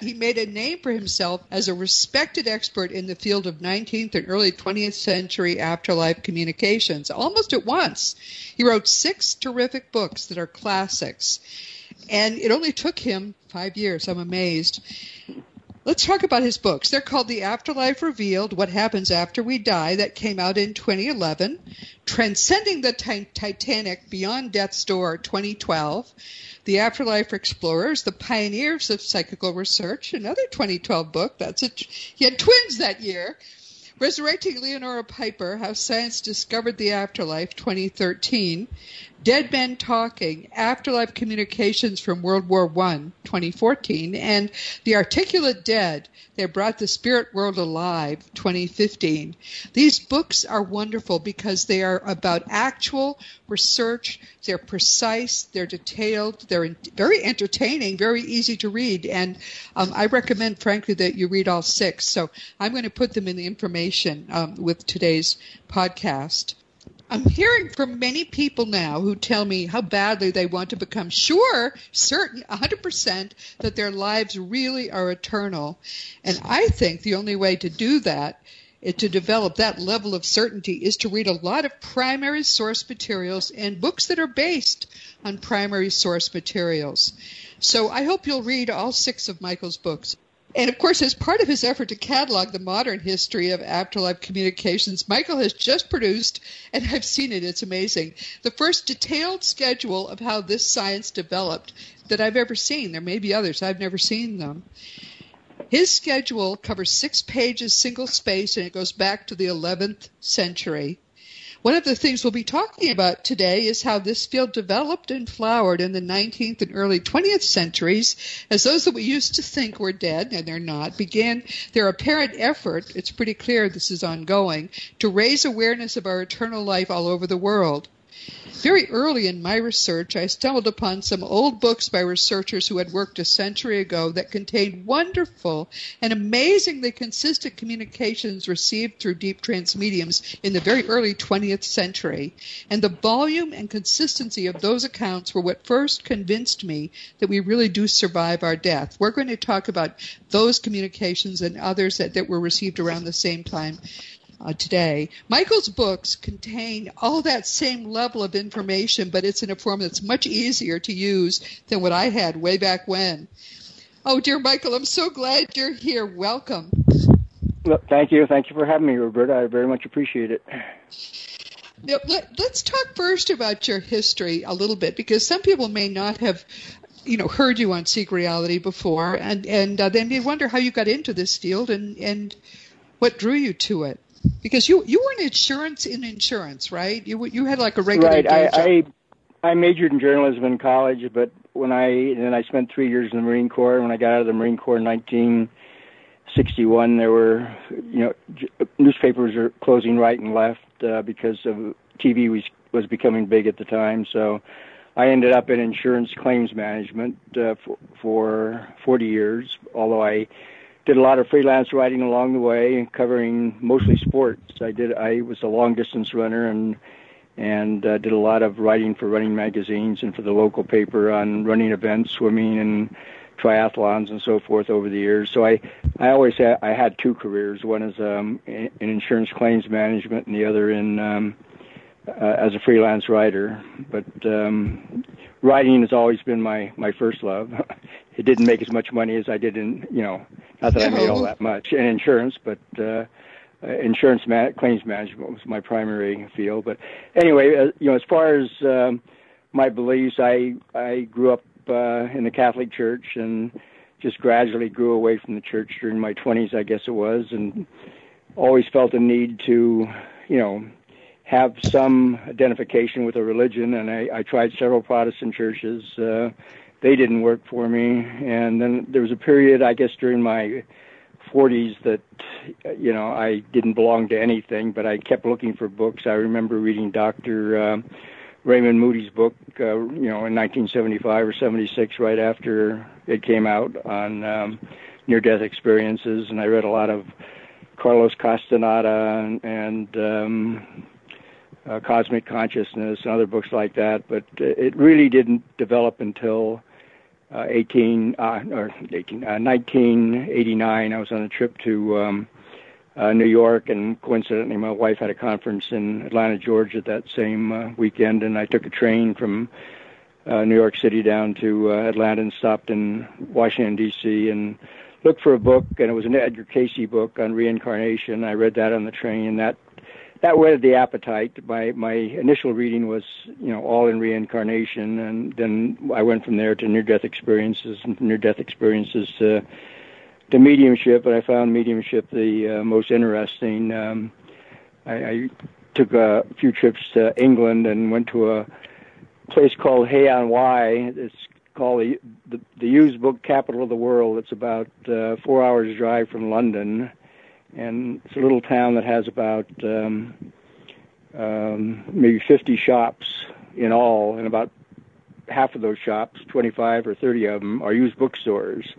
He made a name for himself as a respected expert in the field of 19th and early 20th century afterlife communications almost at once. He wrote six terrific books that are classics, and it only took him five years. I'm amazed. Let's talk about his books. They're called The Afterlife Revealed What Happens After We Die, that came out in 2011. Transcending the Titanic Beyond Death's Door, 2012. The Afterlife Explorers, The Pioneers of Psychical Research, another 2012 book. That's a, he had twins that year. Resurrecting Leonora Piper, How Science Discovered the Afterlife, 2013. Dead Men Talking, Afterlife Communications from World War I, 2014, and The Articulate Dead, They Brought the Spirit World Alive, 2015. These books are wonderful because they are about actual research. They're precise, they're detailed, they're very entertaining, very easy to read, and um, I recommend, frankly, that you read all six. So I'm going to put them in the information um, with today's podcast. I'm hearing from many people now who tell me how badly they want to become sure, certain, 100% that their lives really are eternal. And I think the only way to do that eh, to develop that level of certainty is to read a lot of primary source materials and books that are based on primary source materials. So I hope you'll read all six of Michael's books. And of course, as part of his effort to catalog the modern history of afterlife communications, Michael has just produced, and I've seen it, it's amazing, the first detailed schedule of how this science developed that I've ever seen. There may be others, I've never seen them. His schedule covers six pages, single space, and it goes back to the 11th century. One of the things we'll be talking about today is how this field developed and flowered in the 19th and early 20th centuries as those that we used to think were dead, and they're not, began their apparent effort, it's pretty clear this is ongoing, to raise awareness of our eternal life all over the world. Very early in my research, I stumbled upon some old books by researchers who had worked a century ago that contained wonderful and amazingly consistent communications received through deep trance mediums in the very early 20th century. And the volume and consistency of those accounts were what first convinced me that we really do survive our death. We're going to talk about those communications and others that, that were received around the same time uh, today. Michael's books contain all that same level of information, but it's in a form that's much easier to use than what I had way back when. Oh, dear Michael, I'm so glad you're here. Welcome. Well, thank you. Thank you for having me, Roberta. I very much appreciate it. Now, let, us talk first about your history a little bit, because some people may not have you know heard you on Seek Reality before, and and uh, they wonder how you got into this field and and what drew you to it because you you were in insurance in insurance, right? You you had like a regular right. I, I I majored in journalism in college, but when I then I spent three years in the Marine Corps. When I got out of the Marine Corps in 1961, there were you know j- newspapers are closing right and left uh, because of TV was was becoming big at the time. So I ended up in insurance claims management uh, for, for 40 years, although I did a lot of freelance writing along the way, covering mostly sports. I did. I was a long distance runner and and uh, did a lot of writing for running magazines and for the local paper on running events, swimming and triathlons and so forth over the years. So I I always had I had two careers. One is um, in insurance claims management, and the other in um, uh, as a freelance writer. But um, writing has always been my my first love. it didn't make as much money as I did in you know not that I made all that much in insurance, but uh, uh, insurance ma- claims management was my primary field. But anyway, uh, you know, as far as um, my beliefs, I I grew up uh, in the Catholic Church and just gradually grew away from the church during my 20s, I guess it was, and always felt a need to, you know, have some identification with a religion. And I, I tried several Protestant churches. Uh, they didn't work for me. And then there was a period, I guess, during my 40s that you know I didn't belong to anything, but I kept looking for books. I remember reading Dr. Uh, Raymond Moody's book, uh, you know, in 1975 or 76, right after it came out on um, near-death experiences, and I read a lot of Carlos Castaneda and, and um, uh, Cosmic Consciousness and other books like that. But it really didn't develop until uh, 18 uh, or 18 uh, 1989. I was on a trip to um, uh, New York, and coincidentally, my wife had a conference in Atlanta, Georgia, that same uh, weekend, and I took a train from uh, New York City down to uh, Atlanta and stopped in Washington D.C. and looked for a book, and it was an Edgar Cayce book on reincarnation. I read that on the train, and that that whetted the appetite. My my initial reading was you know all in reincarnation, and then I went from there to near death experiences and near death experiences to to mediumship. And I found mediumship the uh, most interesting. Um, I, I took a few trips to England and went to a place called Hay-on-Wye. It's called the, the the used book capital of the world. It's about uh, four hours drive from London and it's a little town that has about um, um, maybe 50 shops in all, and about half of those shops, 25 or 30 of them, are used bookstores.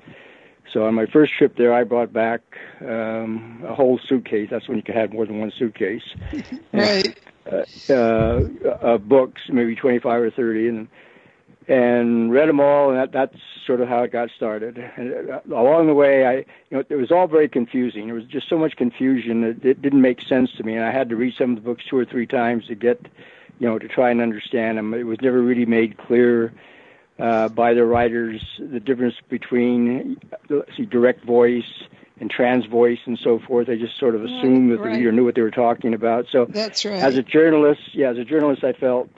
So on my first trip there, I brought back um, a whole suitcase. That's when you could have more than one suitcase. right. Uh, uh, uh, books, maybe 25 or 30, and and read them all, and that, that's sort of how it got started. And uh, along the way, I, you know, it was all very confusing. There was just so much confusion that it didn't make sense to me, and I had to read some of the books two or three times to get, you know, to try and understand them. It was never really made clear uh, by the writers the difference between, see, direct voice and trance voice and so forth. They just sort of assumed that right. the reader knew what they were talking about. So, that's right. As a journalist, yeah, as a journalist, I felt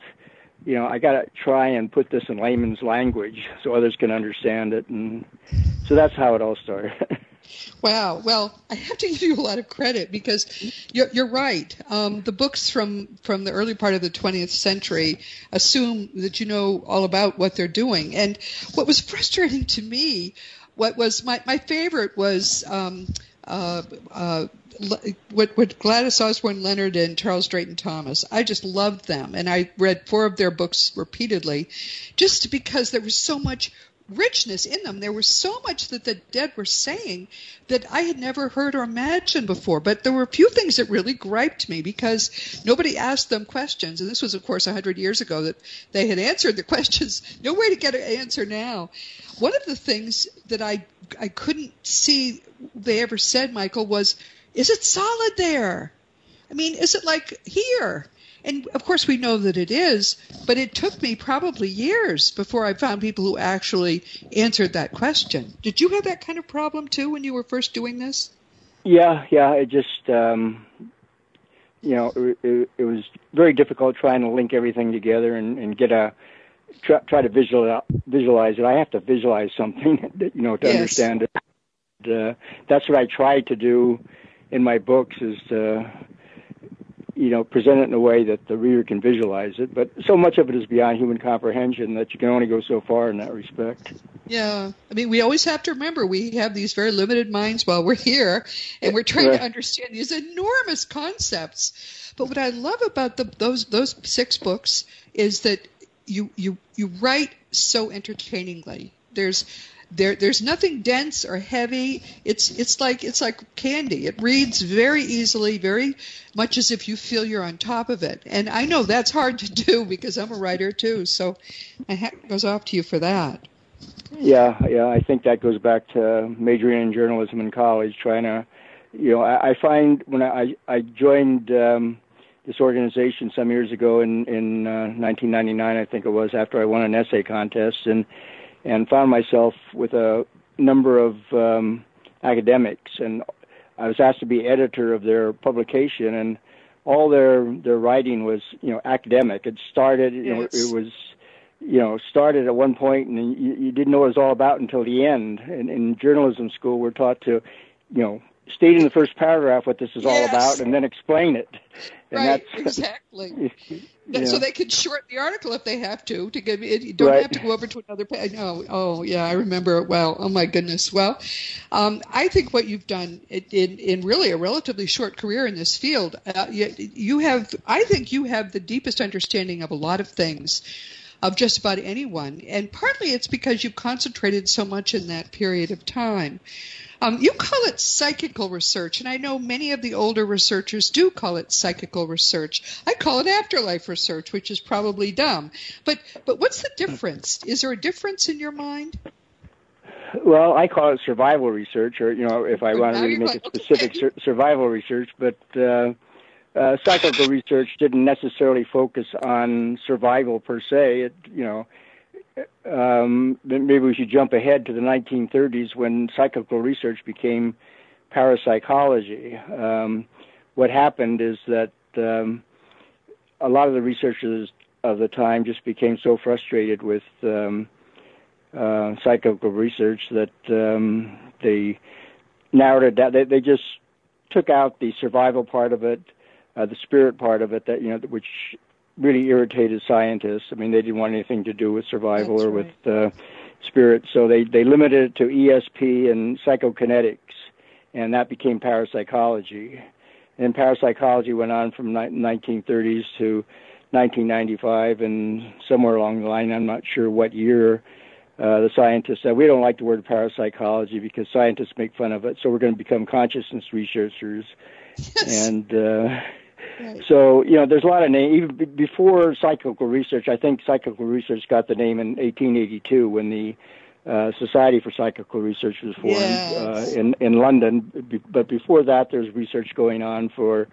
you know, I got to try and put this in layman's language so others can understand it. And so that's how it all started. wow. Well, I have to give you a lot of credit because you're, you're right. Um, the books from, from the early part of the 20th century assume that you know all about what they're doing. And what was frustrating to me, what was my, my favorite was um, uh, uh, what, Gladys Osborne Leonard and Charles Drayton Thomas. I just loved them, and I read four of their books repeatedly, just because there was so much richness in them. There was so much that the dead were saying that I had never heard or imagined before. But there were a few things that really griped me because nobody asked them questions. And this was, of course, a hundred years ago that they had answered the questions. No way to get an answer now. One of the things that I I couldn't see they ever said, Michael, was is it solid there? I mean, is it like here? And of course, we know that it is, but it took me probably years before I found people who actually answered that question. Did you have that kind of problem too when you were first doing this? Yeah, yeah. It just, um, you know, it, it, it was very difficult trying to link everything together and, and get a try, try to visualize visualize it. I have to visualize something, you know, to yes. understand it. Uh, that's what I tried to do in my books is to you know present it in a way that the reader can visualize it. But so much of it is beyond human comprehension that you can only go so far in that respect. Yeah. I mean we always have to remember we have these very limited minds while we're here and we're trying right. to understand these enormous concepts. But what i love about the, those those six books is that you you you write so entertainingly. There's there, there's nothing dense or heavy. It's it's like it's like candy. It reads very easily, very much as if you feel you're on top of it. And I know that's hard to do because I'm a writer too. So my hat goes off to you for that. Yeah, yeah. I think that goes back to majoring in journalism in college, trying to, you know, I, I find when I I joined. Um, this organization some years ago in in uh, 1999, I think it was, after I won an essay contest, and and found myself with a number of um, academics, and I was asked to be editor of their publication, and all their their writing was you know academic. It started, you know, Yes. it was you know started at one point, and you, you didn't know what it was all about until the end. And in journalism school, we're taught to you know state in the first paragraph what this is Yes. all about, and then explain it. And right, that's exactly. you So they can shorten the article if they have to. To give it, you don't Right. have to go over to another page. Oh, oh, yeah, I remember it well. Oh my goodness. Well, um, I think what you've done in, in, in really a relatively short career in this field, uh, you, you have. I think you have the deepest understanding of a lot of things. Of just about anyone, and partly it's because you've concentrated so much in that period of time. Um, you call it psychical research, and I know many of the older researchers do call it psychical research. I call it afterlife research, which is probably dumb. But but what's the difference? Is there a difference in your mind? Well, I call it survival research, or you know, if I want to really make it specific, okay. sur- survival research. But uh, uh, psychical research didn't necessarily focus on survival per se. It, you know, um, then maybe we should jump ahead to the 1930s when psychical research became parapsychology. Um, what happened is that um, a lot of the researchers of the time just became so frustrated with um, uh, psychical research that um, they narrowed it down. They, they just took out the survival part of it, uh, the spirit part of it, that you know, which really irritated scientists. I mean, they didn't want anything to do with survival That's or with uh, spirit, so they they limited it to ESP and psychokinetics, and that became parapsychology. And parapsychology went on from ni- 1930s to 1995, and somewhere along the line, I'm not sure what year, uh, the scientists said, we don't like the word parapsychology because scientists make fun of it, so we're going to become consciousness researchers. Yes. And uh, Right. so, you know, there's a lot of names. Even before psychical research, I think psychical research got the name in 1882 when the uh, Society for Psychical Research was formed Yes. uh, in in London. But before that, there's research going on for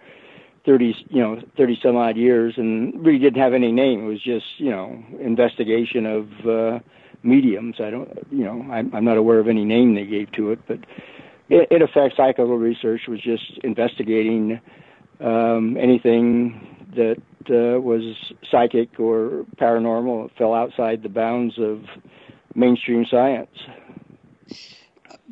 30, you know, 30 some odd years, and really didn't have any name. It was just, you know, investigation of uh, mediums. I don't, you know, I'm, I'm not aware of any name they gave to it, but in, in effect, psychical research was just investigating um, anything that uh, was psychic or paranormal fell outside the bounds of mainstream science.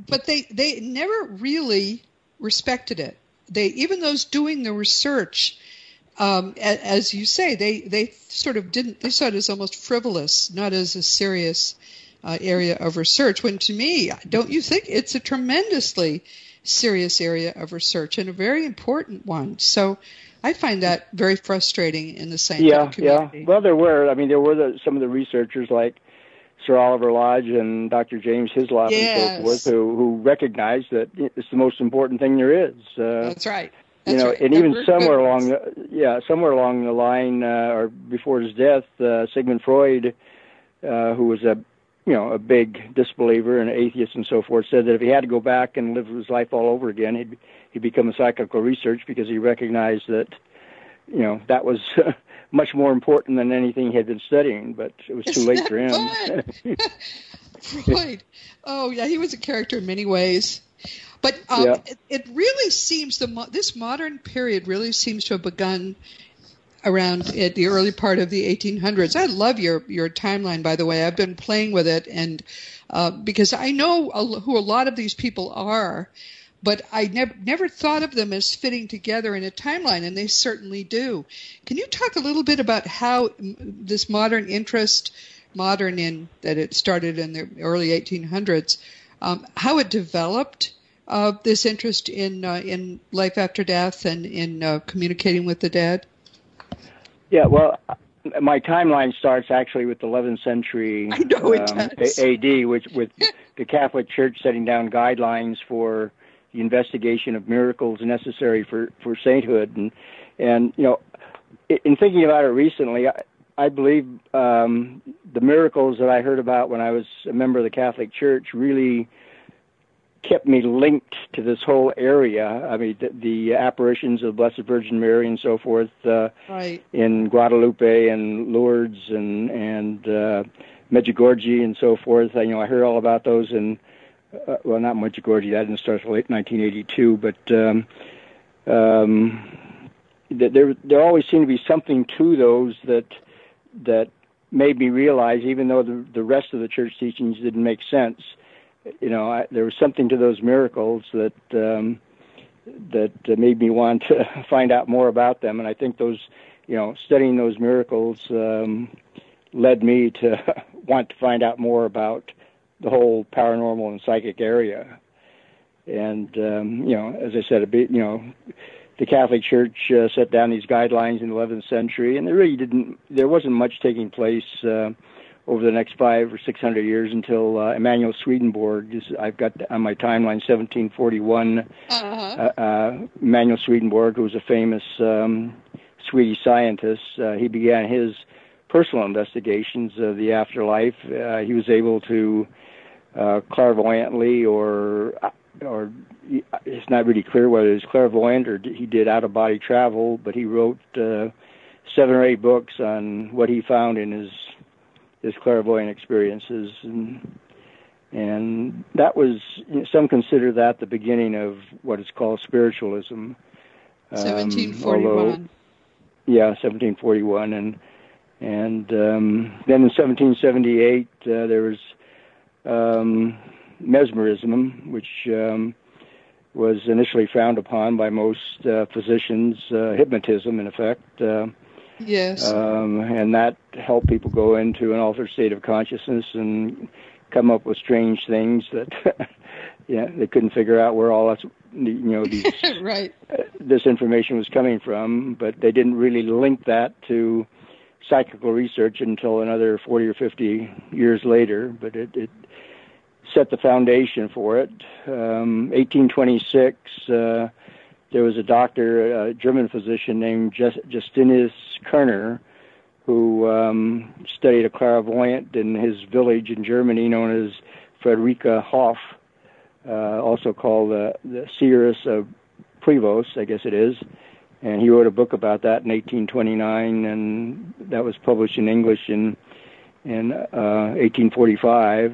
but they they never really respected it. They even those doing the research, um, as you say, they they sort of didn't. They saw it as almost frivolous, not as a serious uh, area of research. When to me, don't you think it's a tremendously serious area of research and a very important one? So. I find that very frustrating in the scientific yeah, community. yeah. Well, there were. I mean, there were the, some of the researchers like Sir Oliver Lodge and Dr. James Hyslop Yes. and so forth who who recognized that it's the most important thing there is. Uh, That's right. you know, right. and They're even somewhere along, the, yeah, somewhere along the line, uh, or before his death, uh, Sigmund Freud, uh, who was a, you know, a big disbeliever and atheist and so forth, said that if he had to go back and live his life all over again, he'd he'd become a psychical research because he recognized that, you know, that was much more important than anything he had been studying. But it was too Isn't late for him. Freud. Oh yeah, he was a character in many ways. But um, Yeah. it, it really seems the mo- this modern period really seems to have begun around at the early part of the 1800s. I love your your timeline, by the way. I've been playing with it, and uh, because I know a, who a lot of these people are, but I never never thought of them as fitting together in a timeline, and they certainly do. Can you talk a little bit about how this modern interest, modern in that it started in the early 1800s, um, how it developed? Uh, this interest in uh, in life after death and in uh, communicating with the dead. Yeah, well, my timeline starts actually with the 11th century um, AD, which with the Catholic Church setting down guidelines for the investigation of miracles necessary for for sainthood, and and you know, in thinking about it recently, I, I believe um, the miracles that I heard about when I was a member of the Catholic Church really kept me linked to this whole area. I mean, the, the apparitions of the Blessed Virgin Mary and so forth. Uh, Right. in Guadalupe and Lourdes and and uh, Medjugorje and so forth. I, you know, I heard all about those in uh, well, not Medjugorje. That didn't start until late 1982, but um, um, th- there there always seemed to be something to those that that made me realize, even though the the rest of the church teachings didn't make sense, you know, I, there was something to those miracles that. Um, that uh, made me want to find out more about them. And I think those, you know, studying those miracles um, led me to want to find out more about the whole paranormal and psychic area. And um, you know, as I said, a bit, you know, the Catholic Church uh, set down these guidelines in the 11th century, and there really didn't, there wasn't much taking place. Uh, over the next five or six hundred years until uh, Emanuel Swedenborg. Is, I've got on my timeline 1741. Uh-huh. Uh, uh, Emanuel Swedenborg, who was a famous um, Swedish scientist, uh, he began his personal investigations of the afterlife. Uh, he was able to uh, clairvoyantly or or it's not really clear whether it was clairvoyant or he did out of body travel, but he wrote uh, seven or eight books on what he found in his his clairvoyant experiences and and that was you know, some consider that the beginning of what is called spiritualism. Um, 1741. yeah, 1741, and and um, then in 1778 uh, there was um, mesmerism, which um, was initially frowned upon by most uh, physicians. Uh, hypnotism, in effect. Yes. Um, and that helped people go into an altered state of consciousness and come up with strange things that yeah they couldn't figure out where all that's you know these, right uh, this information was coming from, but they didn't really link that to psychical research until another 40 or 50 years later. But it, it set the foundation for it. Um, 1826. Uh, there was a doctor, a German physician named Just, Justinus Kerner, who um, studied a clairvoyant in his village in Germany known as Frederica Hauffe, uh, also called uh, the Seeress of Prevorst, I guess it is. And he wrote a book about that in 1829, and that was published in English in in uh, 1845.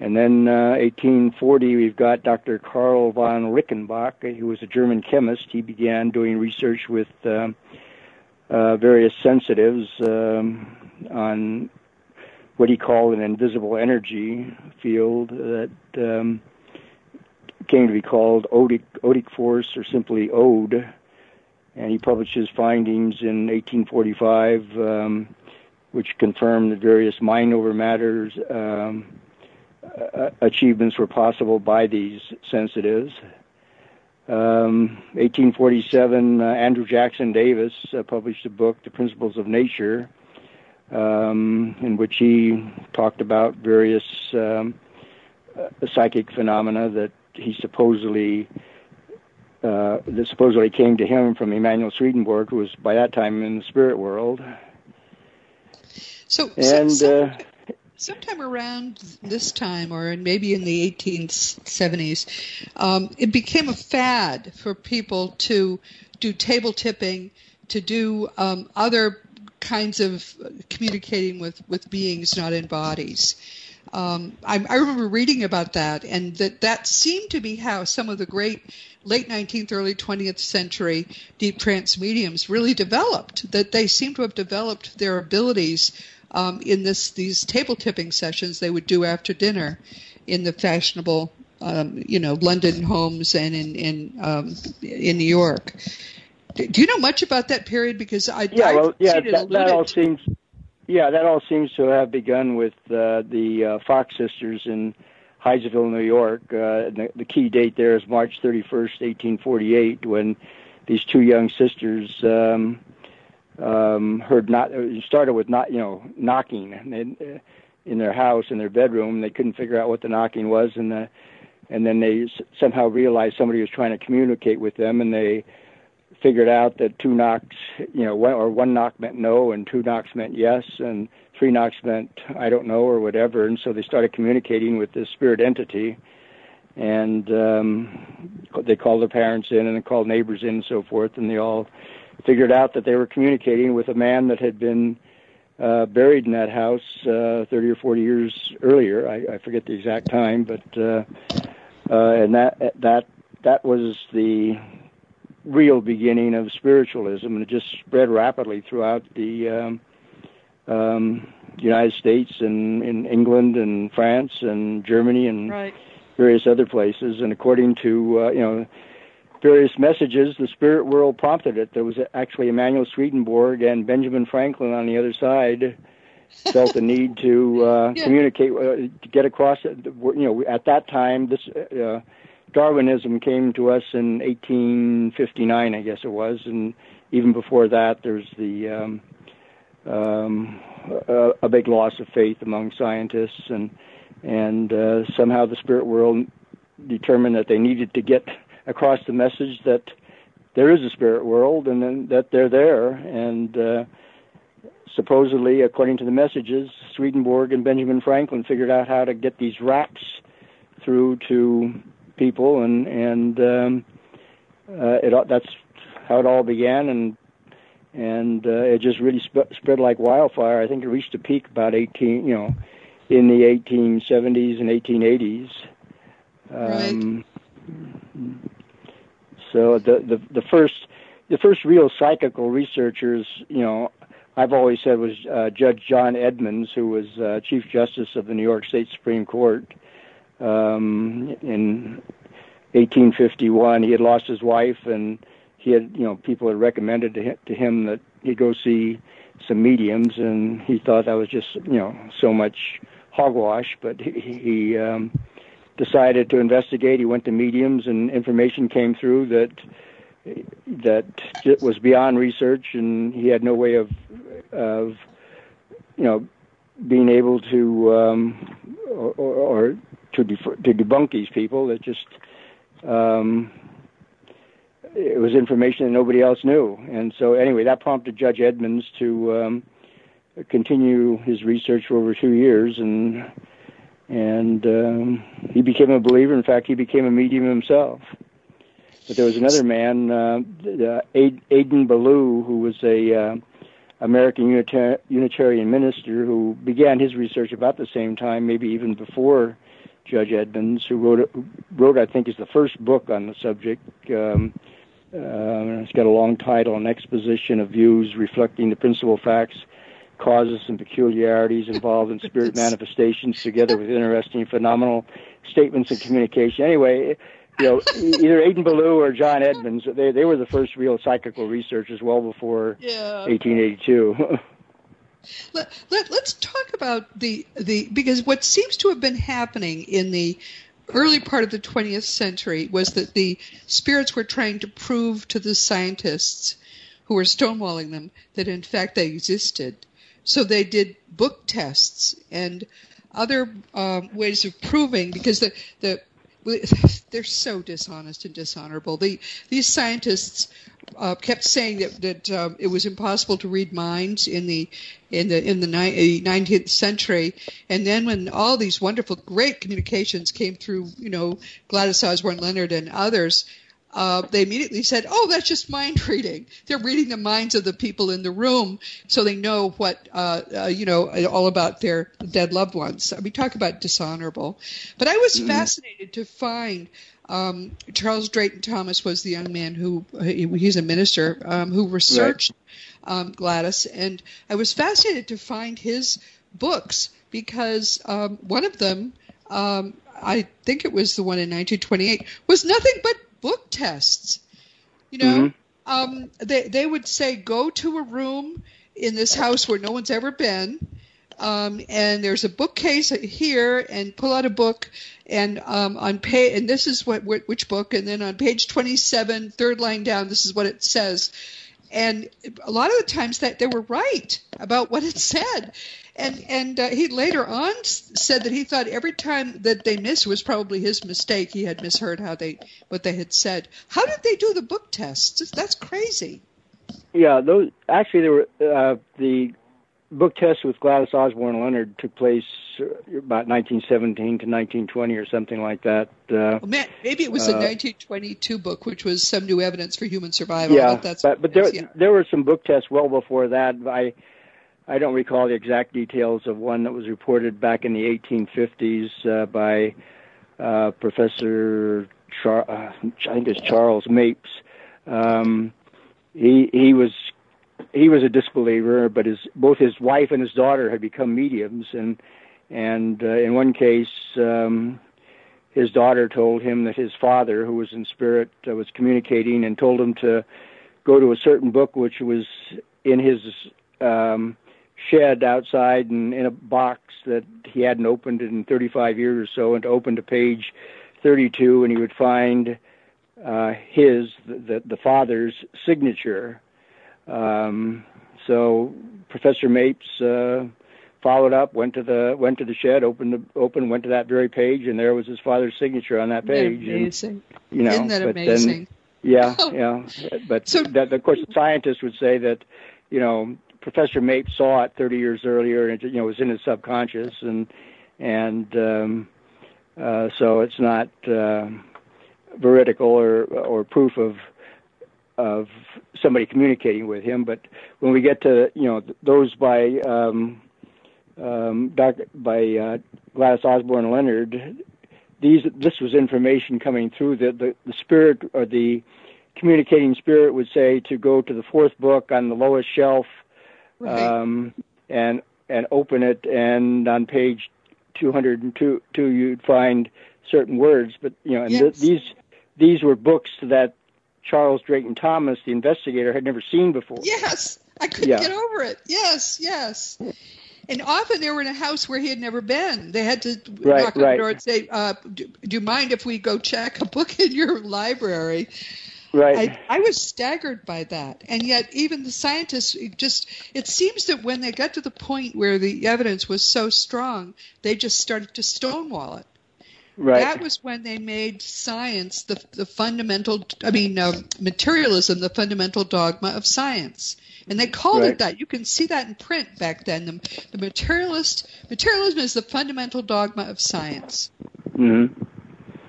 And then uh, 1840, we've got Dr. Karl von Reichenbach, who was a German chemist. He began doing research with uh, uh, various sensitives um, on what he called an invisible energy field that um, came to be called odic, odic force or simply ODE. And he published his findings in 1845, um, which confirmed that various mind over matters um, achievements were possible by these sensitives. Um, 1847, uh, Andrew Jackson Davis uh, published a book, The Principles of Nature, um, in which he talked about various um, uh, psychic phenomena that he supposedly uh, that supposedly came to him from Emanuel Swedenborg, who was by that time in the spirit world. So, and so, so, sometime around this time, or maybe in the 1870s, um, it became a fad for people to do table tipping, to do um, other kinds of communicating with, with beings not in bodies. Um, I, I remember reading about that, and that that seemed to be how some of the great late 19th, early 20th century deep trance mediums really developed. That they seem to have developed their abilities um, in this these table tipping sessions they would do after dinner in the fashionable um, you know London homes and in in um, in New York. Do you know much about that period? Because I yeah well yeah that, that, all seems yeah that all seems to have begun with uh, the uh, Fox sisters in Hydesville, New York. Uh, the, the key date there is March 31st, 1848, when these two young sisters um, um, heard not it started with not you know knocking in, uh, in their house in their bedroom. They couldn't figure out what the knocking was, and the and then they somehow realized somebody was trying to communicate with them, and they figured out that two knocks, you know, one, or one knock meant no, and two knocks meant yes, and three knocks meant I don't know or whatever, and so they started communicating with this spirit entity, and um, they called their parents in and they called neighbors in and so forth, and they all figured out that they were communicating with a man that had been uh, buried in that house uh, 30 or 40 years earlier. I, I forget the exact time, but uh, uh, and that that that was the real beginning of spiritualism, and it just spread rapidly throughout the um, um, United States and in England and France and Germany and right. various other places. And according to uh, you know various messages, the spirit world prompted it. There was actually Emanuel Swedenborg and Benjamin Franklin on the other side felt the need to uh, yeah. communicate, uh, to get across. You know, at that time, this uh, Darwinism came to us in 1859, I guess it was, and even before that, there's the um, um, a, a big loss of faith among scientists, and and uh, somehow the spirit world determined that they needed to get across the message that there is a spirit world and then that they're there and uh, supposedly according to the messages swedenborg and benjamin franklin figured out how to get these raps through to people and and um, uh, it that's how it all began and and uh, it just really sp- spread like wildfire. I think it reached a peak about 18, you know, in the 1870s and 1880s. Um, right. So the, the the first the first real psychical researchers, you know, I've always said was uh, Judge John Edmonds, who was uh, Chief Justice of the New York State Supreme Court um, in 1851. He had lost his wife, and he had, you know, people had recommended to him, to him that he go see some mediums, and he thought that was just, you know, so much hogwash. But he, he um, decided to investigate. He went to mediums, and information came through that that it was beyond research, and he had no way of of you know being able to um, or, or to def- to debunk these people. That just um, it was information that nobody else knew, and so anyway, that prompted Judge Edmonds to um, continue his research for over two years, and and um, he became a believer. In fact, he became a medium himself. But there was another man, uh, uh, Adin Ballou, who was a uh, American Unitar- Unitarian minister who began his research about the same time, maybe even before Judge Edmonds, who wrote, wrote I think, is the first book on the subject. Um, uh, it's got a long title, An Exposition of Views Reflecting the Principal Facts, Causes, and Peculiarities Involved in Spirit Manifestations, together with interesting phenomenal statements and communication. Anyway, you know, either Adin Ballou or John Edmonds, they they were the first real psychical researchers well before yeah. 1882. let, let, let's talk about the the because what seems to have been happening in the early part of the 20th century was that the spirits were trying to prove to the scientists who were stonewalling them that in fact they existed. So they did book tests and other um, ways of proving because the the they're so dishonest and dishonorable. The, these scientists uh, kept saying that that um, it was impossible to read minds in the in the in the 19th uh, century, and then when all these wonderful, great communications came through, you know, Gladys Osborne Leonard and others, uh, they immediately said, "Oh, that's just mind reading. They're reading the minds of the people in the room, so they know what uh, uh, you know all about their dead loved ones." We talk about dishonorable, but I was mm-hmm. fascinated to find um, Charles Drayton Thomas was the young man who he's a minister um, who researched right. um, Gladys, and I was fascinated to find his books because um, one of them, um, I think it was the one in 1928, was nothing but book tests. You know, mm-hmm. um, they they would say go to a room in this house where no one's ever been, um, and there's a bookcase here, and pull out a book, and um, on page and this is what which book, and then on page 27, third line down, this is what it says. And a lot of the times that they were right about what it said, and and uh, he later on said that he thought every time that they missed was probably his mistake. He had misheard how they what they had said. How did they do the book tests? That's crazy. Yeah, those actually there were uh, the book tests with Gladys Osborne Leonard took place uh, about 1917 to 1920 or something like that. Uh, well, maybe it was a 1922 uh, book, which was some new evidence for human survival. Yeah, but, but, but there yeah. there were some book tests well before that. I I don't recall the exact details of one that was reported back in the 1850s uh, by uh, Professor Char- uh, I think it's Charles Mapes. Um, he he was he was a disbeliever, but his both his wife and his daughter had become mediums, and and uh, in one case, um, his daughter told him that his father, who was in spirit, uh, was communicating and told him to go to a certain book which was in his um, shed outside and in a box that he hadn't opened in 35 years or so, and to open to page 32, and he would find uh, his the, the father's signature. Um, so Professor Mapes uh, followed up, went to the went to the shed, opened the opened, went to that very page, and there was his father's signature on that page. amazing. And, you know, Isn't that amazing? Then, yeah, yeah. But So- that, of course, the scientists would say that, you know, Professor Mapes saw it 30 years earlier, and it, you know, was in his subconscious, and and um, uh, so it's not uh, veridical or or proof of of somebody communicating with him. But when we get to you know those by um, um, Dr. by uh, Gladys Osborne Leonard, these this was information coming through the, the the spirit or the communicating spirit would say to go to the fourth book on the lowest shelf Right. um, and and open it, and on page 202 two, you'd find certain words. But you know, and th- these these were books that Charles Drayton Thomas, the investigator, had never seen before. Yes, I couldn't Yeah. get over it. Yes, yes. And often they were in a house where he had never been. They had to Right, knock on right. the door and say, uh, do, "Do you mind if we go check a book in your library?" Right. I, I was staggered by that, and yet even the scientists just it seems that when they got to the point where the evidence was so strong, they just started to stonewall it. right. That was when they made science the the fundamental. I mean, uh, materialism the fundamental dogma of science, and they called Right. it that. You can see that in print back then. The, the materialist materialism is the fundamental dogma of science. hmm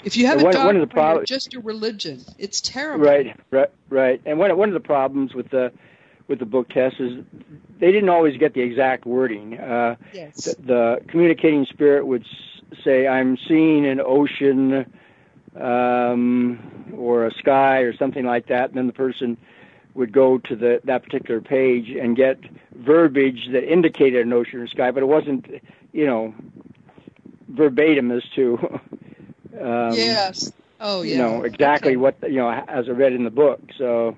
If you have And a one- dogma, one of the prob- just a religion. It's terrible. Right, right, right. And one one of the problems with the with the book test is they didn't always get the exact wording. Uh, Yes. the, the communicating spirit would say, "I'm seeing an ocean." Um, or a sky or something like that, and then the person would go to the that particular page and get verbiage that indicated an ocean or sky, but it wasn't, you know, verbatim as to um, yes. Oh yeah. you know exactly Okay. what you know as I read in the book. So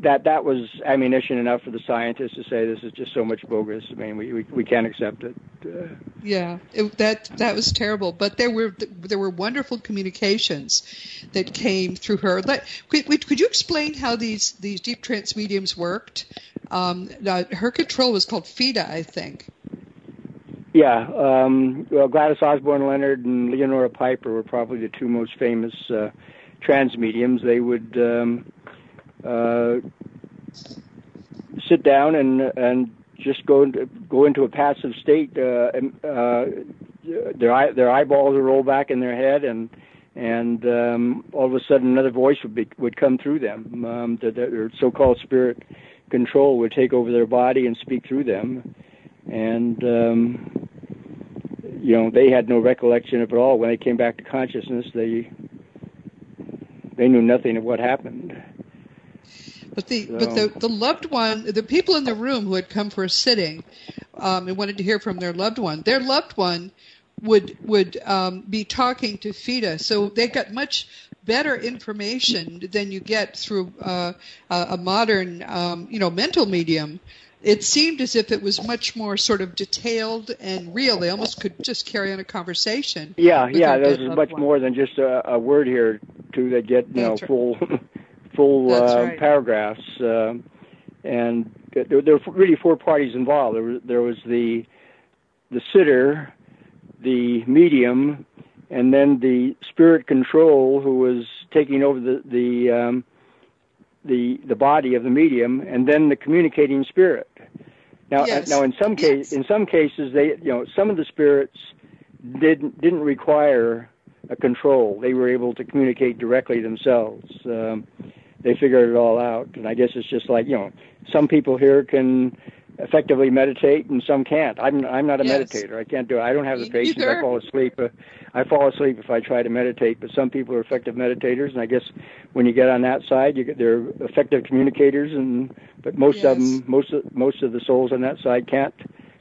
that that was ammunition enough for the scientists to say this is just so much bogus. I mean, we we, we can't accept it. Uh, Yeah, it, that that was terrible. But there were there were wonderful communications that came through her. Let, could, could you explain how these these deep trance mediums worked? Um, uh, her control was called Feda, I think. Yeah, um, well, Gladys Osborne Leonard and Leonora Piper were probably the two most famous uh, trance mediums. They would um, uh, sit down and and just go into, go into a passive state. Uh, and, uh, their eye, their eyeballs would roll back in their head, and and um, all of a sudden another voice would be, would come through them. Um, their, their so-called spirit control would take over their body and speak through them, and um, you know they had no recollection of it all. When they came back to consciousness, they they knew nothing of what happened. But the but the the loved one, the people in the room who had come for a sitting, um, and wanted to hear from their loved one, their loved one would would um, be talking to Feda, so they got much better information than you get through uh, a, a modern, um, you know, mental medium. It seemed as if it was much more sort of detailed and real. They almost could just carry on a conversation. Yeah, yeah, their there's much one. more than just a, a word here too that get you That's know right. full full uh, right. paragraphs, uh, and there, there were really four parties involved. There was there was the the sitter, the medium, and then the spirit control who was taking over the the um, the the body of the medium, and then the communicating spirit. Now, Yes. now in some case, Yes. in some cases, they you know some of the spirits didn't didn't require a control. They were able to communicate directly themselves. Um, they figured it all out, and I guess it's just like you know, some people here can effectively meditate and some can't. I'm I'm not a Yes. meditator. I can't do it. I don't have the patience. I fall asleep. Uh, I fall asleep if I try to meditate. But some people are effective meditators, and I guess when you get on that side, you get they're effective communicators. And but most of them, most of most of the souls on that side can't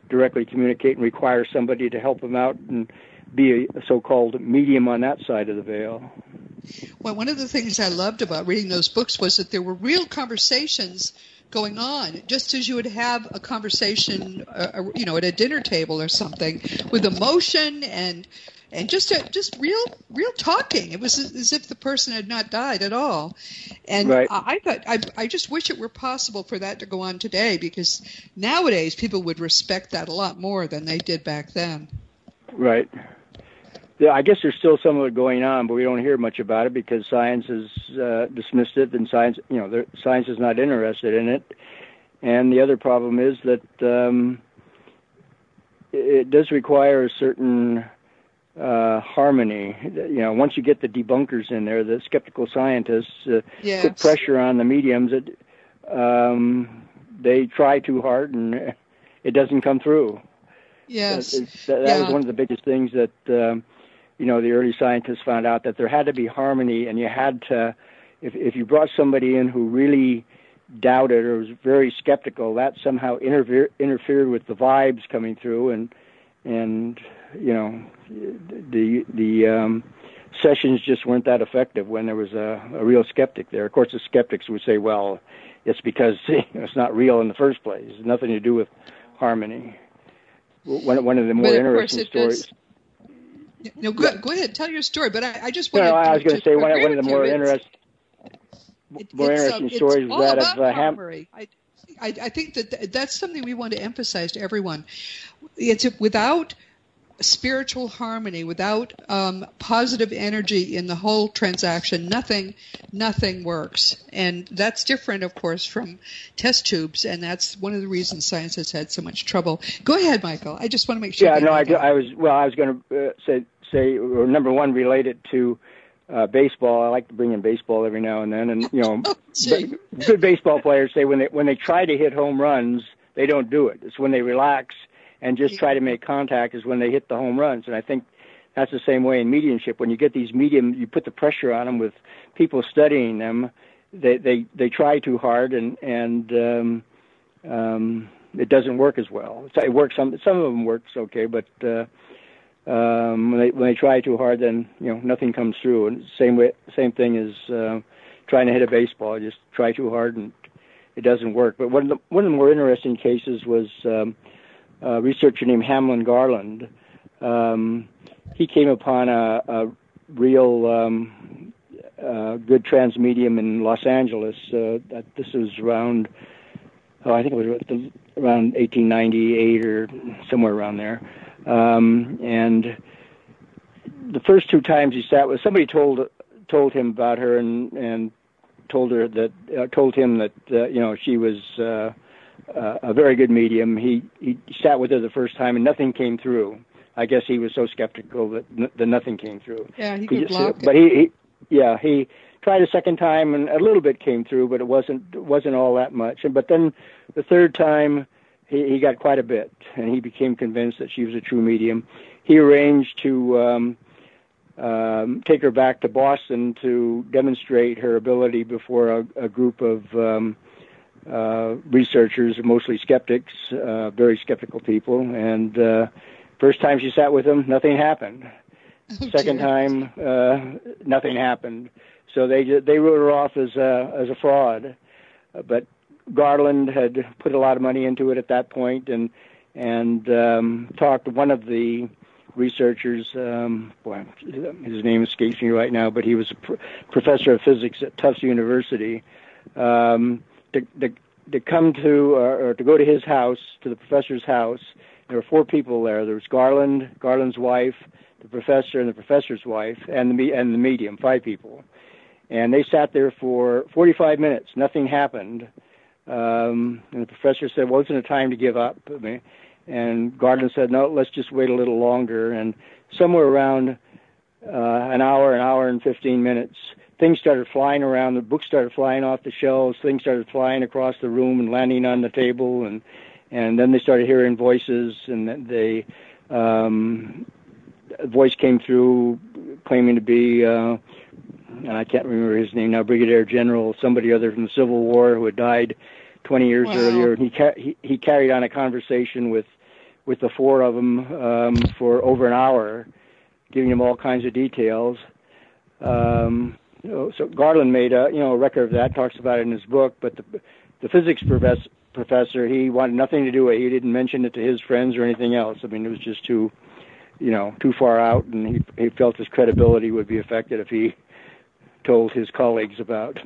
directly communicate and require somebody to help them out and be a so-called medium on that side of the veil. Well, one of the things I loved about reading those books was that there were real conversations going on, just as you would have a conversation, uh, you know, at a dinner table or something, with emotion and and just a, just real real talking. It was as if the person had not died at all. And right. I, I thought I I just wish it were possible for that to go on today because nowadays people would respect that a lot more than they did back then. Right. Yeah, I guess there's still some of it going on, but we don't hear much about it because science has uh, dismissed it, and science, you know, science is not interested in it. And the other problem is that um, it does require a certain uh, harmony. You know, once you get the debunkers in there, the skeptical scientists uh, yes. put pressure on the mediums. That um, they try too hard, and it doesn't come through. Yes, that, that yeah. was one of the biggest things that. Um, you know, the early scientists found out that there had to be harmony, and you had to, if if you brought somebody in who really doubted or was very skeptical, that somehow interfere, interfered with the vibes coming through, and and you know, the the um, sessions just weren't that effective when there was a, a real skeptic there. Of course, the skeptics would say, well, it's because it's not real in the first place. It's nothing to do with harmony. One one of the more interesting stories. Does no, go, go ahead, tell your story. But I, I just wanted no, I was going to say one, one of the more interesting, it, more interesting uh, stories was that of uh, Ham. I, I, I think that th- that's something we want to emphasize to everyone. It's without spiritual harmony, without um, positive energy in the whole transaction, nothing, nothing works. And that's different, of course, from test tubes, and that's one of the reasons science has had so much trouble. Go ahead, Michael. I just want to make sure. Yeah, no, I. I was well. I was going to uh, say say or number one related to uh, baseball. I like to bring in baseball every now and then, and you know, Oh, good baseball players say when they when they try to hit home runs, they don't do it. It's when they relax and just try to make contact is when they hit the home runs. And I think that's the same way in mediumship. When you get these medium, you put the pressure on them with people studying them. They they they try too hard, and and um, um, it doesn't work as well. It works some some of them works okay, but uh, um, when they when they try too hard, then you know nothing comes through. And same way, same thing as uh, trying to hit a baseball. Just try too hard, and it doesn't work. But one of the one of the more interesting cases was um, a researcher named Hamlin Garland. Um, he came upon a, a real um, uh, good trance medium in Los Angeles. Uh, that this was around, oh, I think it was around 1898 or somewhere around there. Um, and the first two times he sat with somebody told told him about her and and told her that uh, told him that uh, you know she was uh, uh, a very good medium. He he sat with her the first time and nothing came through. I guess he was so skeptical that n- that nothing came through. Yeah, he could just, block but he, he yeah he tried a second time and a little bit came through, but it wasn't wasn't all that much. And but then the third time he, he got quite a bit, and he became convinced that she was a true medium. He arranged to um, um, take her back to Boston to demonstrate her ability before a, a group of um, researchers, mostly skeptics, uh, very skeptical people. And uh, first time she sat with them, nothing happened. Second time, uh, nothing happened. So they they wrote her off as a as a fraud. Uh, but Garland had put a lot of money into it at that point, and and um, talked to one of the researchers. Um, boy, his name escapes me right now, but he was a pr- professor of physics at Tufts University. Um, to, to to come to uh, or to go to his house, to the professor's house. There were four people there. There was Garland, Garland's wife, the professor, and the professor's wife, and the me- and the medium. Five people, and they sat there for 45 minutes. Nothing happened. Um, and the professor said, "Well, isn't it time to give up?" I mean, and Garland said, "No, let's just wait a little longer." And somewhere around uh, an hour, an hour and 15 minutes, things started flying around. The books started flying off the shelves. Things started flying across the room and landing on the table. And and then they started hearing voices, and then they um, a voice came through claiming to be. Uh, and I can't remember his name now, Brigadier General, somebody other from the Civil War who had died 20 years Wow. earlier. And he, ca- he he carried on a conversation with with the four of them um, for over an hour, giving them all kinds of details. Um, so Garland made a you know a record of that, talks about it in his book. But the the physics professor, professor he wanted nothing to do with it. He didn't mention it to his friends or anything else. I mean, it was just too you know too far out, and he he felt his credibility would be affected if he told his colleagues about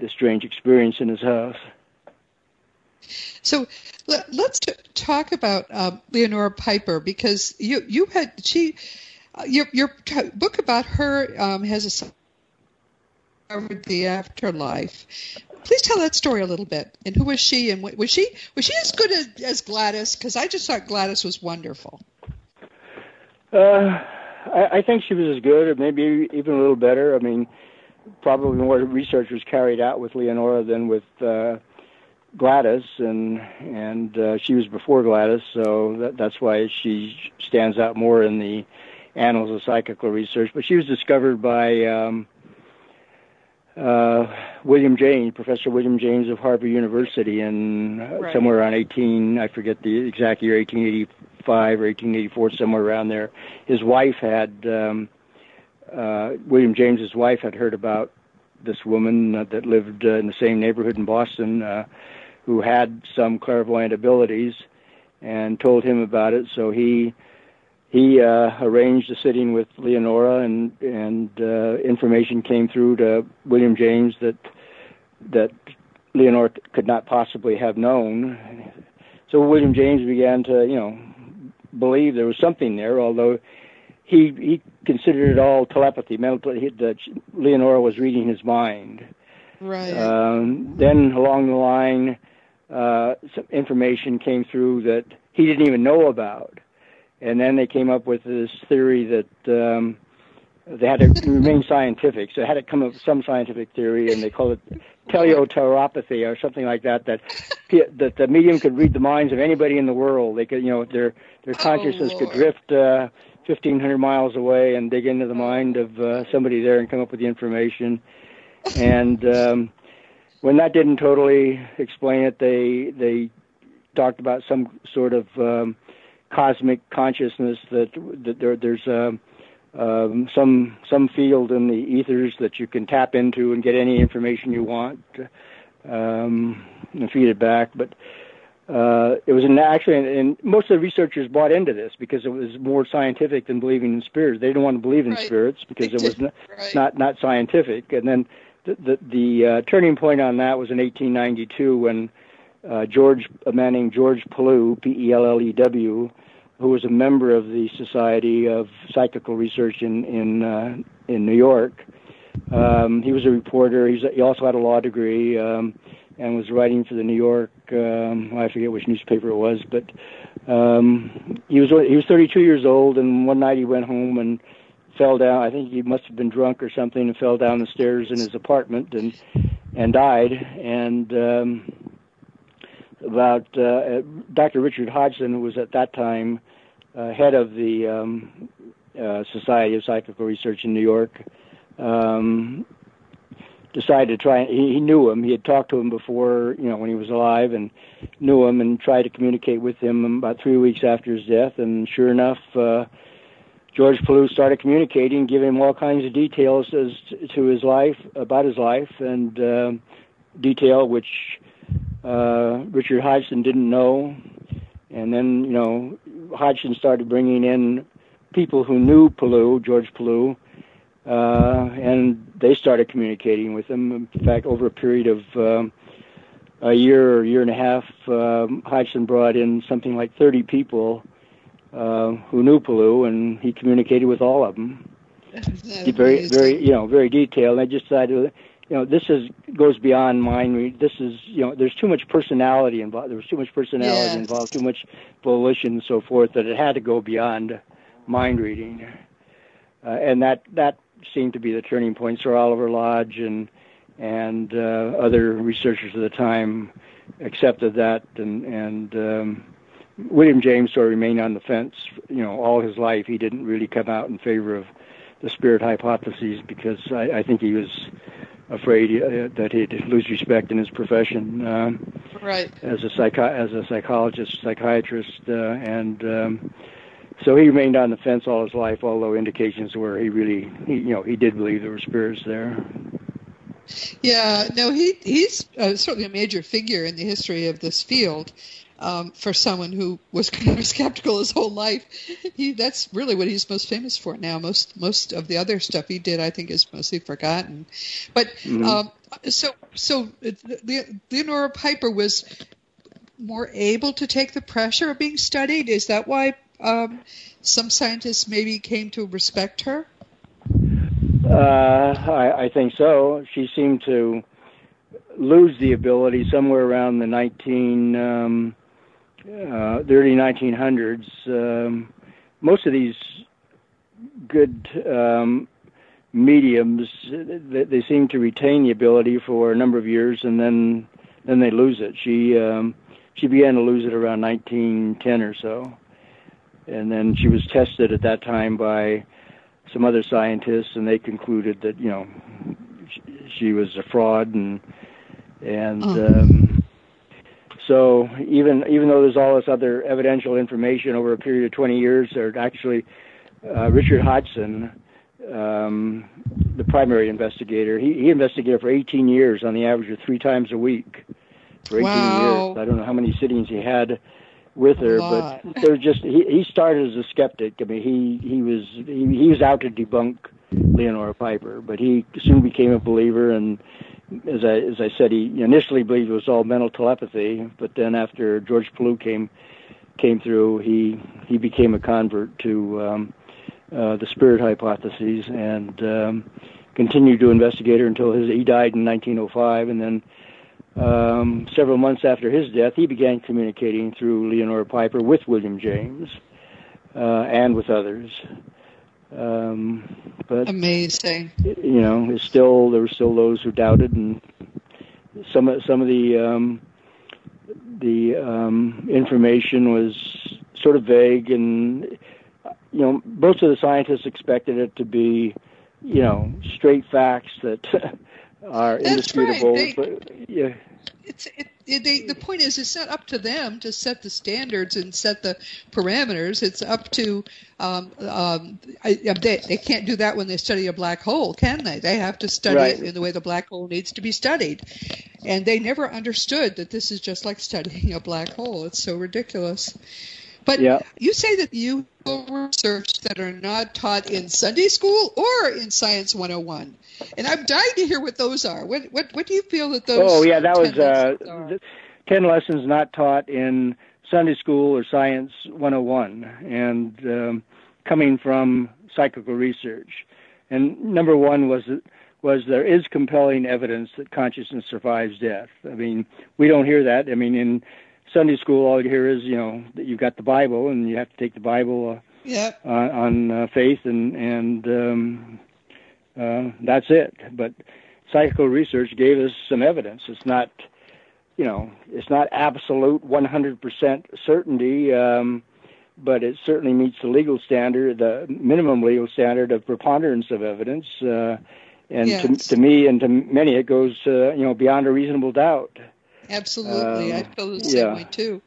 this strange experience in his house. So let, us t- talk about uh, Leonora Piper because you you had she uh, your your book about her um, has a the afterlife. Please tell that story a little bit. And who was she? And was she was she as good as, as Gladys? Because I just thought Gladys was wonderful. Uh, I, I think she was as good, or maybe even a little better. I mean, probably more research was carried out with Leonora than with uh, Gladys, and and uh, she was before Gladys, so that, that's why she stands out more in the annals of psychical research. But she was discovered by um, uh, William James, Professor William James of Harvard University, in uh, right. somewhere around 18, I forget the exact year, 1885 or 1884, somewhere around there. His wife had. Um, uh, William James's wife had heard about this woman uh, that lived uh, in the same neighborhood in Boston, uh, who had some clairvoyant abilities, and told him about it. So he he uh, arranged a sitting with Leonora, and and uh, information came through to William James that that Leonora could not possibly have known. So William James began to you know believe there was something there, although he he considered it all telepathy. Mental, that Leonora was reading his mind. Right. Um, then along the line, uh, some information came through that he didn't even know about, and then they came up with this theory that um, they had to remain scientific. So it had to come up with some scientific theory, and they call it telepathy or something like that. That that the medium could read the minds of anybody in the world. They could, you know, their their oh, consciousness oh, could drift. Uh, 1,500 miles away and dig into the mind of uh, somebody there and come up with the information. And um, when that didn't totally explain it, they they talked about some sort of um, cosmic consciousness that that there, there's a uh, um, some some field in the ethers that you can tap into and get any information you want um, and feed it back. But uh, it was an actually, and most of the researchers bought into this because it was more scientific than believing in spirits. They didn't want to believe in right. spirits because it was not, right. not not scientific. And then the the, the uh, turning point on that was in 1892 when uh, George a man named George Pellew, P-E-L-L-E-W, who was a member of the Society of Psychical Research in in uh, in New York. Um, he was a reporter. He's, he also had a law degree. Um, and was writing for the New York. Um, I forget which newspaper it was, but um, he was he was 32 years old, and one night he went home and fell down. I think he must have been drunk or something, and fell down the stairs in his apartment and and died. And um, about uh, Dr. Richard Hodgson, who was at that time uh, head of the um, uh, Society of Psychical Research in New York, um, decided to try. He, he knew him. He had talked to him before, you know, when he was alive, and knew him, and tried to communicate with him about three weeks after his death. And sure enough, uh, George Pellew started communicating, giving him all kinds of details as to his life, about his life, and uh, detail which uh, Richard Hodgson didn't know. And then, you know, Hodgson started bringing in people who knew Pellew, George Pellew, uh, and they started communicating with him. In fact, over a period of um, a year or year and a half, um, Hodgson brought in something like 30 people uh, who knew Pellew, and he communicated with all of them. Very, very, you know, very detailed. And I just decided, you know, this is goes beyond mind. This is, you know, there's too much personality involved. There was too much personality yes. involved, too much volition and so forth that it had to go beyond mind reading. Uh, and that that seemed to be the turning point. Sir Oliver Lodge and and uh, other researchers of the time accepted that, and and um, William James sort of remained on the fence. You know, all his life he didn't really come out in favor of the spirit hypotheses because I, I think he was afraid uh, that he'd lose respect in his profession. Um, right. As a psycho- as a psychologist, psychiatrist, uh, and um, so he remained on the fence all his life, although indications were he really, he, you know, he did believe there were spirits there. Yeah, no, he he's uh, certainly a major figure in the history of this field. Um, for someone who was kind of skeptical his whole life, he that's really what he's most famous for now. Most most of the other stuff he did, I think, is mostly forgotten. But mm-hmm. um, so so Leonora Piper was more able to take the pressure of being studied. Is that why um, some scientists maybe came to respect her? Uh, I, I think so. She seemed to lose the ability somewhere around the 19 um, uh, the early 1900s. Um, most of these good um, mediums they, they seem to retain the ability for a number of years and then then they lose it. She um, she began to lose it around 1910 or so, and then she was tested at that time by some other scientists, and they concluded that you know she, was a fraud, and and oh. um, so even even though there's all this other evidential information over a period of 20 years, there actually uh, Richard Hodgson, um, the primary investigator, he, he investigated for 18 years on the average of three times a week for 18 wow. years. I don't know how many sittings he had with her, but there's just he, he started as a skeptic. I mean, he he was he, he was out to debunk Leonora Piper, but he soon became a believer. And as I as I said, he initially believed it was all mental telepathy, but then after George Pellew came came through, he he became a convert to um, uh, the spirit hypotheses and um, continued to investigate her until his he died in 1905, and then um, several months after his death, he began communicating through Leonora Piper with William James uh, and with others. Um, but amazing, you know, still there were still those who doubted, and some of some of the um, the um, information was sort of vague, and you know, most of the scientists expected it to be, you know, straight facts that are That's indisputable. Right. They, but yeah. It's it, it, they, the point is it's not up to them to set the standards and set the parameters. It's up to um, um, I, they, they can't do that when they study a black hole, can they? They have to study right. it in the way the black hole needs to be studied, and they never understood that this is just like studying a black hole. It's so ridiculous. But yeah. you say that you research that are not taught in Sunday school or in Science 101. And I'm dying to hear what those are. What what what do you feel that those Oh, yeah, that was uh, 10 lessons not taught in Sunday school or Science 101 and um, coming from psychical research. And number 1 was was there is compelling evidence that consciousness survives death. I mean, we don't hear that. I mean, in Sunday school, all you hear is you know that you've got the Bible and you have to take the Bible uh, yeah. uh, on uh, faith and and um, uh, that's it. But psychical research gave us some evidence. It's not you know it's not absolute 100% certainty. Um, but it certainly meets the legal standard, the minimum legal standard of preponderance of evidence. Uh, and yes. to, to me and to many, it goes, uh, you know, beyond a reasonable doubt. Absolutely, um, I feel the same yeah. way too.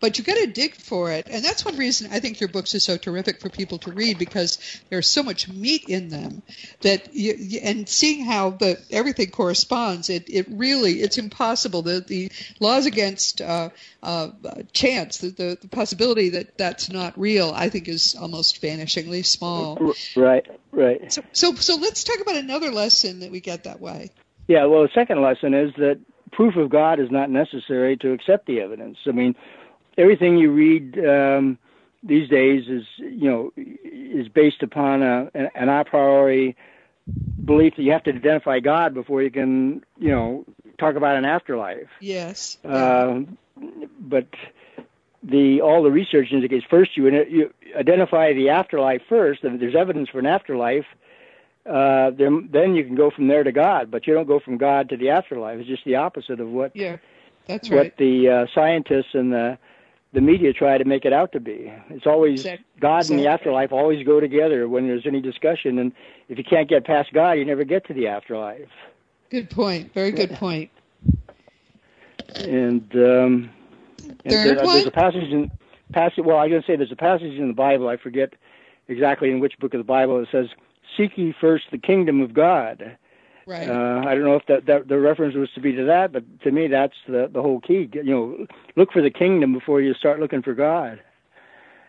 But you got to dig for it, and that's one reason I think your books are so terrific for people to read because there's so much meat in them that you, and seeing how the everything corresponds, it, it really it's impossible. The the laws against uh, uh, chance, the, the the possibility that that's not real, I think is almost vanishingly small. Right, right. So so so let's talk about another lesson that we get that way. Yeah, well, the second lesson is that proof of God is not necessary to accept the evidence. I mean, everything you read um, these days is, you know, is based upon a, an a priori belief that you have to identify God before you can, you know, talk about an afterlife. Yes. Uh, but the all the research indicates first you, you identify the afterlife first, and there's evidence for an afterlife, uh, then then you can go from there to God, but you don't go from God to the afterlife. It's just the opposite of what yeah, that's what right. the uh, scientists and the the media try to make it out to be. It's always exactly. God exactly. and the afterlife always go together when there's any discussion, and if you can't get past God, you never get to the afterlife. Good point. Very good point. And um, and there, one? there's a passage in passage. Well, I'm going to say there's a passage in the Bible. I forget exactly in which book of the Bible it says, "Seek ye first the kingdom of God." Right. Uh, I don't know if that, that the reference was to be to that, but to me, that's the the whole key. You know, look for the kingdom before you start looking for God.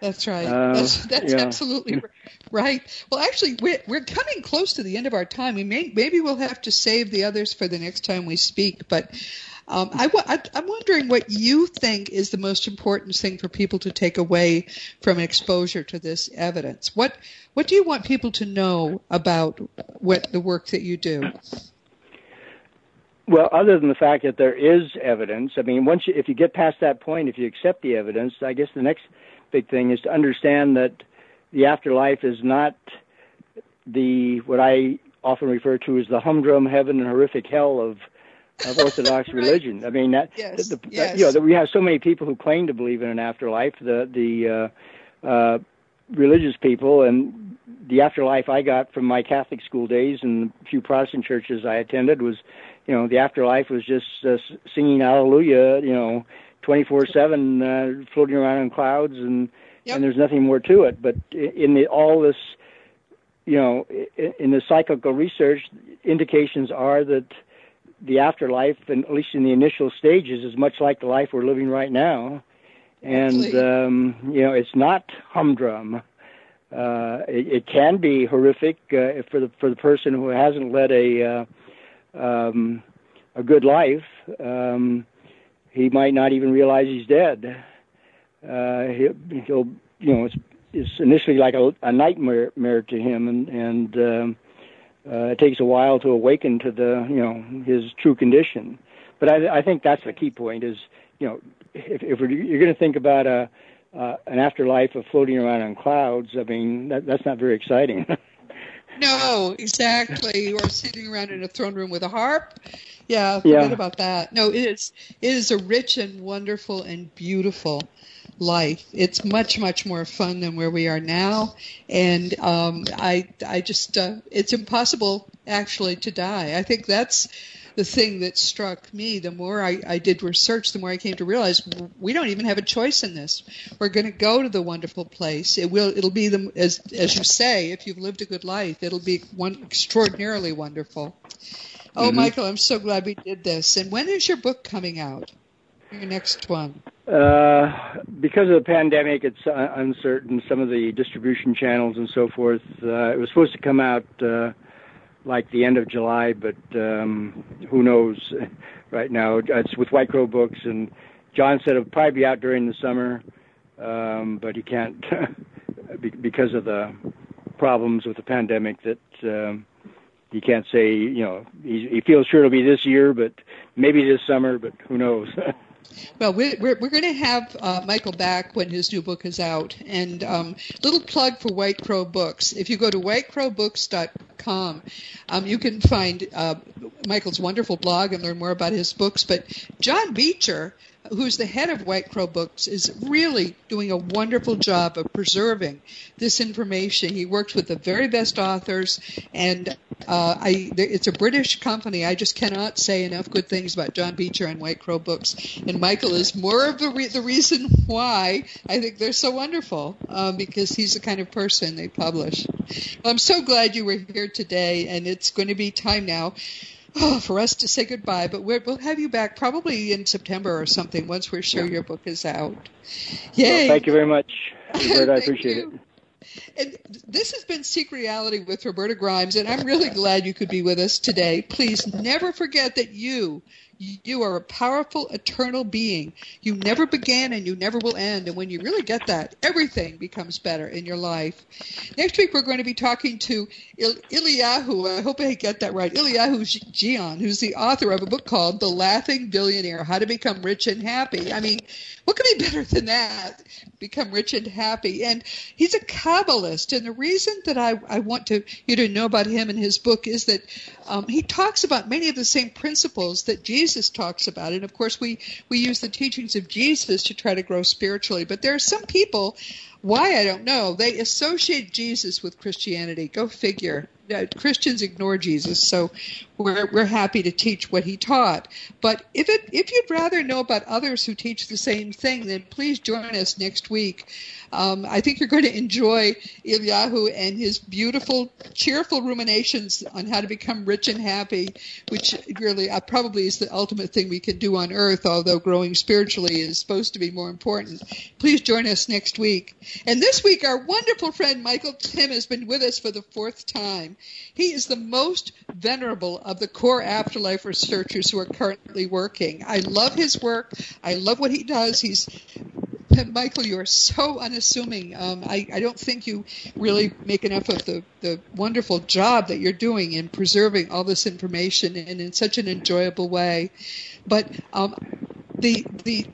That's right. Uh, that's that's yeah. absolutely right. Well, actually, we're we're coming close to the end of our time. We may maybe we'll have to save the others for the next time we speak. But um, I'm wondering what you think is the most important thing for people to take away from exposure to this evidence. What what do you want people to know about what the work that you do? Well, other than the fact that there is evidence, I mean, once you, if you get past that point, if you accept the evidence, I guess the next big thing is to understand that the afterlife is not the what I often refer to as the humdrum heaven and horrific hell of of Orthodox right. religion. I mean that, yes. the, yes. you know that we have so many people who claim to believe in an afterlife. The the uh, uh, religious people and the afterlife I got from my Catholic school days and a few Protestant churches I attended was, you know, the afterlife was just uh, singing Hallelujah, you know, twenty four seven, uh, floating around in clouds, and Yep. and there's nothing more to it. But in the all this, you know, in the psychical research, indications are that the afterlife, and at least in the initial stages, is much like the life we're living right now, and um, you know, it's not humdrum. Uh, it, it can be horrific uh, for the for the person who hasn't led a uh, um, a good life. Um, he might not even realize he's dead. Uh, he'll, he'll you know it's, it's initially like a, a nightmare to him, and and um, uh, it takes a while to awaken to the you know his true condition. But I, I think that's the key point is you know if, if we're, you're going to think about a uh, an afterlife of floating around on clouds, I mean that, that's not very exciting. No, exactly. Or sitting around in a throne room with a harp. Yeah, forget Yeah. about that. No, it is it is a rich and wonderful and beautiful life. It's much much more fun than where we are now, and um, I I just uh, it's impossible actually to die. I think that's the thing that struck me. The more I, I did research, the more I came to realize we don't even have a choice in this. We're going to go to the wonderful place. It will it'll be the as as you say, if you've lived a good life, it'll be one extraordinarily wonderful. Oh, Mhm. Michael, I'm so glad we did this. And when is your book coming out? Your next one. Uh, because of the pandemic, it's uncertain. Some of the distribution channels and so forth. Uh, it was supposed to come out uh, like the end of July, but um, who knows? Right now, it's with White Crow Books, and Jon said it'll probably be out during the summer, um, but he can't because of the problems with the pandemic. That um, he can't say. You know, he feels sure it'll be this year, but maybe this summer, but who knows? Well, we're, we're, we're going to have uh, Michael back when his new book is out. And um, little plug for White Crow Books. If you go to whitecrowbooks.com, um, you can find uh, Michael's wonderful blog and learn more about his books. But Jon Beecher, who's the head of White Crow Books, is really doing a wonderful job of preserving this information. He works with the very best authors, and uh, I, it's a British company. I just cannot say enough good things about Jon Beecher and White Crow Books. And Michael is more of the, re- the reason why I think they're so wonderful, um, because he's the kind of person they publish. Well, I'm so glad you were here today, and it's going to be time now oh, for us to say goodbye. But we're, we'll have you back probably in September or something once we're sure your book is out. Yay! Well, thank you very much, Roberta. I appreciate you. it. And this has been Seek Reality with Roberta Grimes, and I'm really glad you could be with us today. Please never forget that you, you are a powerful, eternal being. You never began and you never will end. And when you really get that, everything becomes better in your life. Next week, we're going to be talking to Il- Eliyahu. I hope I get that right. Eliyahu Jian, who's the author of a book called The Laughing Billionaire How to Become Rich and Happy. I mean, what could be better than that? Become rich and happy. And he's a Kabbalist. And the reason that I, I want to you to know about him and his book is that um, he talks about many of the same principles that Jesus talks about. And of course, we, we use the teachings of Jesus to try to grow spiritually. But there are some people, why I don't know, they associate Jesus with Christianity. Go figure. uh, Christians ignore Jesus, so we're we're happy to teach what he taught. But if it if you'd rather know about others who teach the same thing, then please join us next week. Um, I think you're going to enjoy Eliyahu and his beautiful, cheerful ruminations on how to become rich and happy, which really uh, probably is the ultimate thing we can do on earth, although growing spiritually is supposed to be more important. Please join us next week. And this week, our wonderful friend Michael Tymn has been with us for the fourth time. He is the most venerable of the core afterlife researchers who are currently working. I love his work. I love what he does. He's Michael, you are so unassuming. Um, I, I, don't think you really make enough of the, the wonderful job that you're doing in preserving all this information and in such an enjoyable way. But um, the the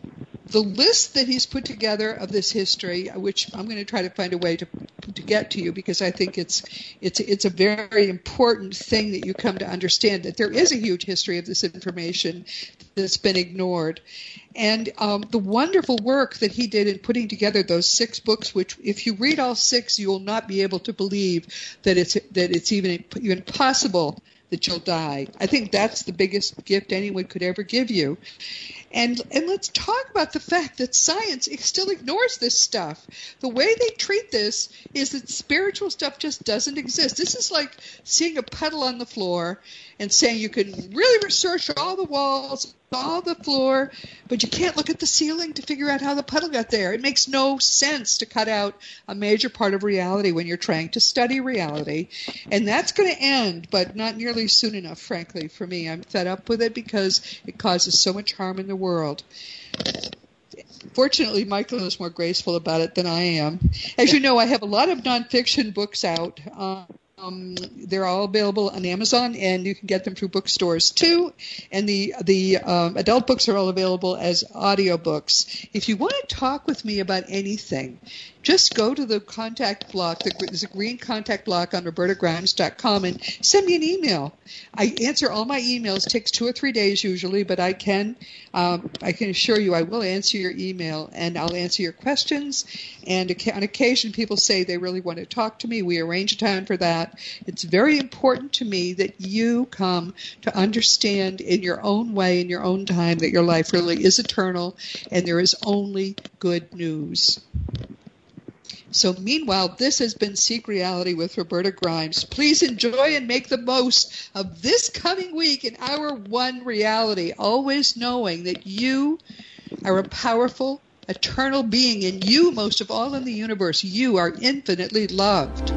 the list that he's put together of this history, which I'm going to try to find a way to to get to you because I think it's it's it's a very important thing that you come to understand that there is a huge history of this information that's been ignored, and um, the wonderful work that he did in putting together those six books, which if you read all six, you will not be able to believe that it's that it's even even possible that you'll die. I think that's the biggest gift anyone could ever give you. And and let's talk about the fact that science still ignores this stuff. The way they treat this is that spiritual stuff just doesn't exist. This is like seeing a puddle on the floor and saying you can really research all the walls, all the floor, but you can't look at the ceiling to figure out how the puddle got there. It makes no sense to cut out a major part of reality when you're trying to study reality. And that's going to end, but not nearly soon enough, frankly, for me. I'm fed up with it because it causes so much harm in the world. Fortunately, Michael is more graceful about it than I am. As you know, I have a lot of nonfiction books out. Um, um, they're all available on Amazon, and you can get them through bookstores too. And the the um, adult books are all available as audiobooks. If you want to talk with me about anything, just go to the contact block, the, there's a green contact block on robertagrimes.com and send me an email. I answer all my emails. It takes two or three days usually, but I can, um, I can assure you I will answer your email and I'll answer your questions. And on occasion people say they really want to talk to me. We arrange a time for that. It's very important to me that you come to understand in your own way, in your own time, that your life really is eternal and there is only good news. So, meanwhile, this has been Seek Reality with Roberta Grimes. Please enjoy and make the most of this coming week in our one reality, always knowing that you are a powerful, eternal being, and you, most of all in the universe, you are infinitely loved.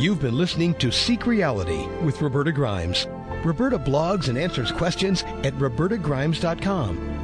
You've been listening to Seek Reality with Roberta Grimes. Roberta blogs and answers questions at robertagrimes.com.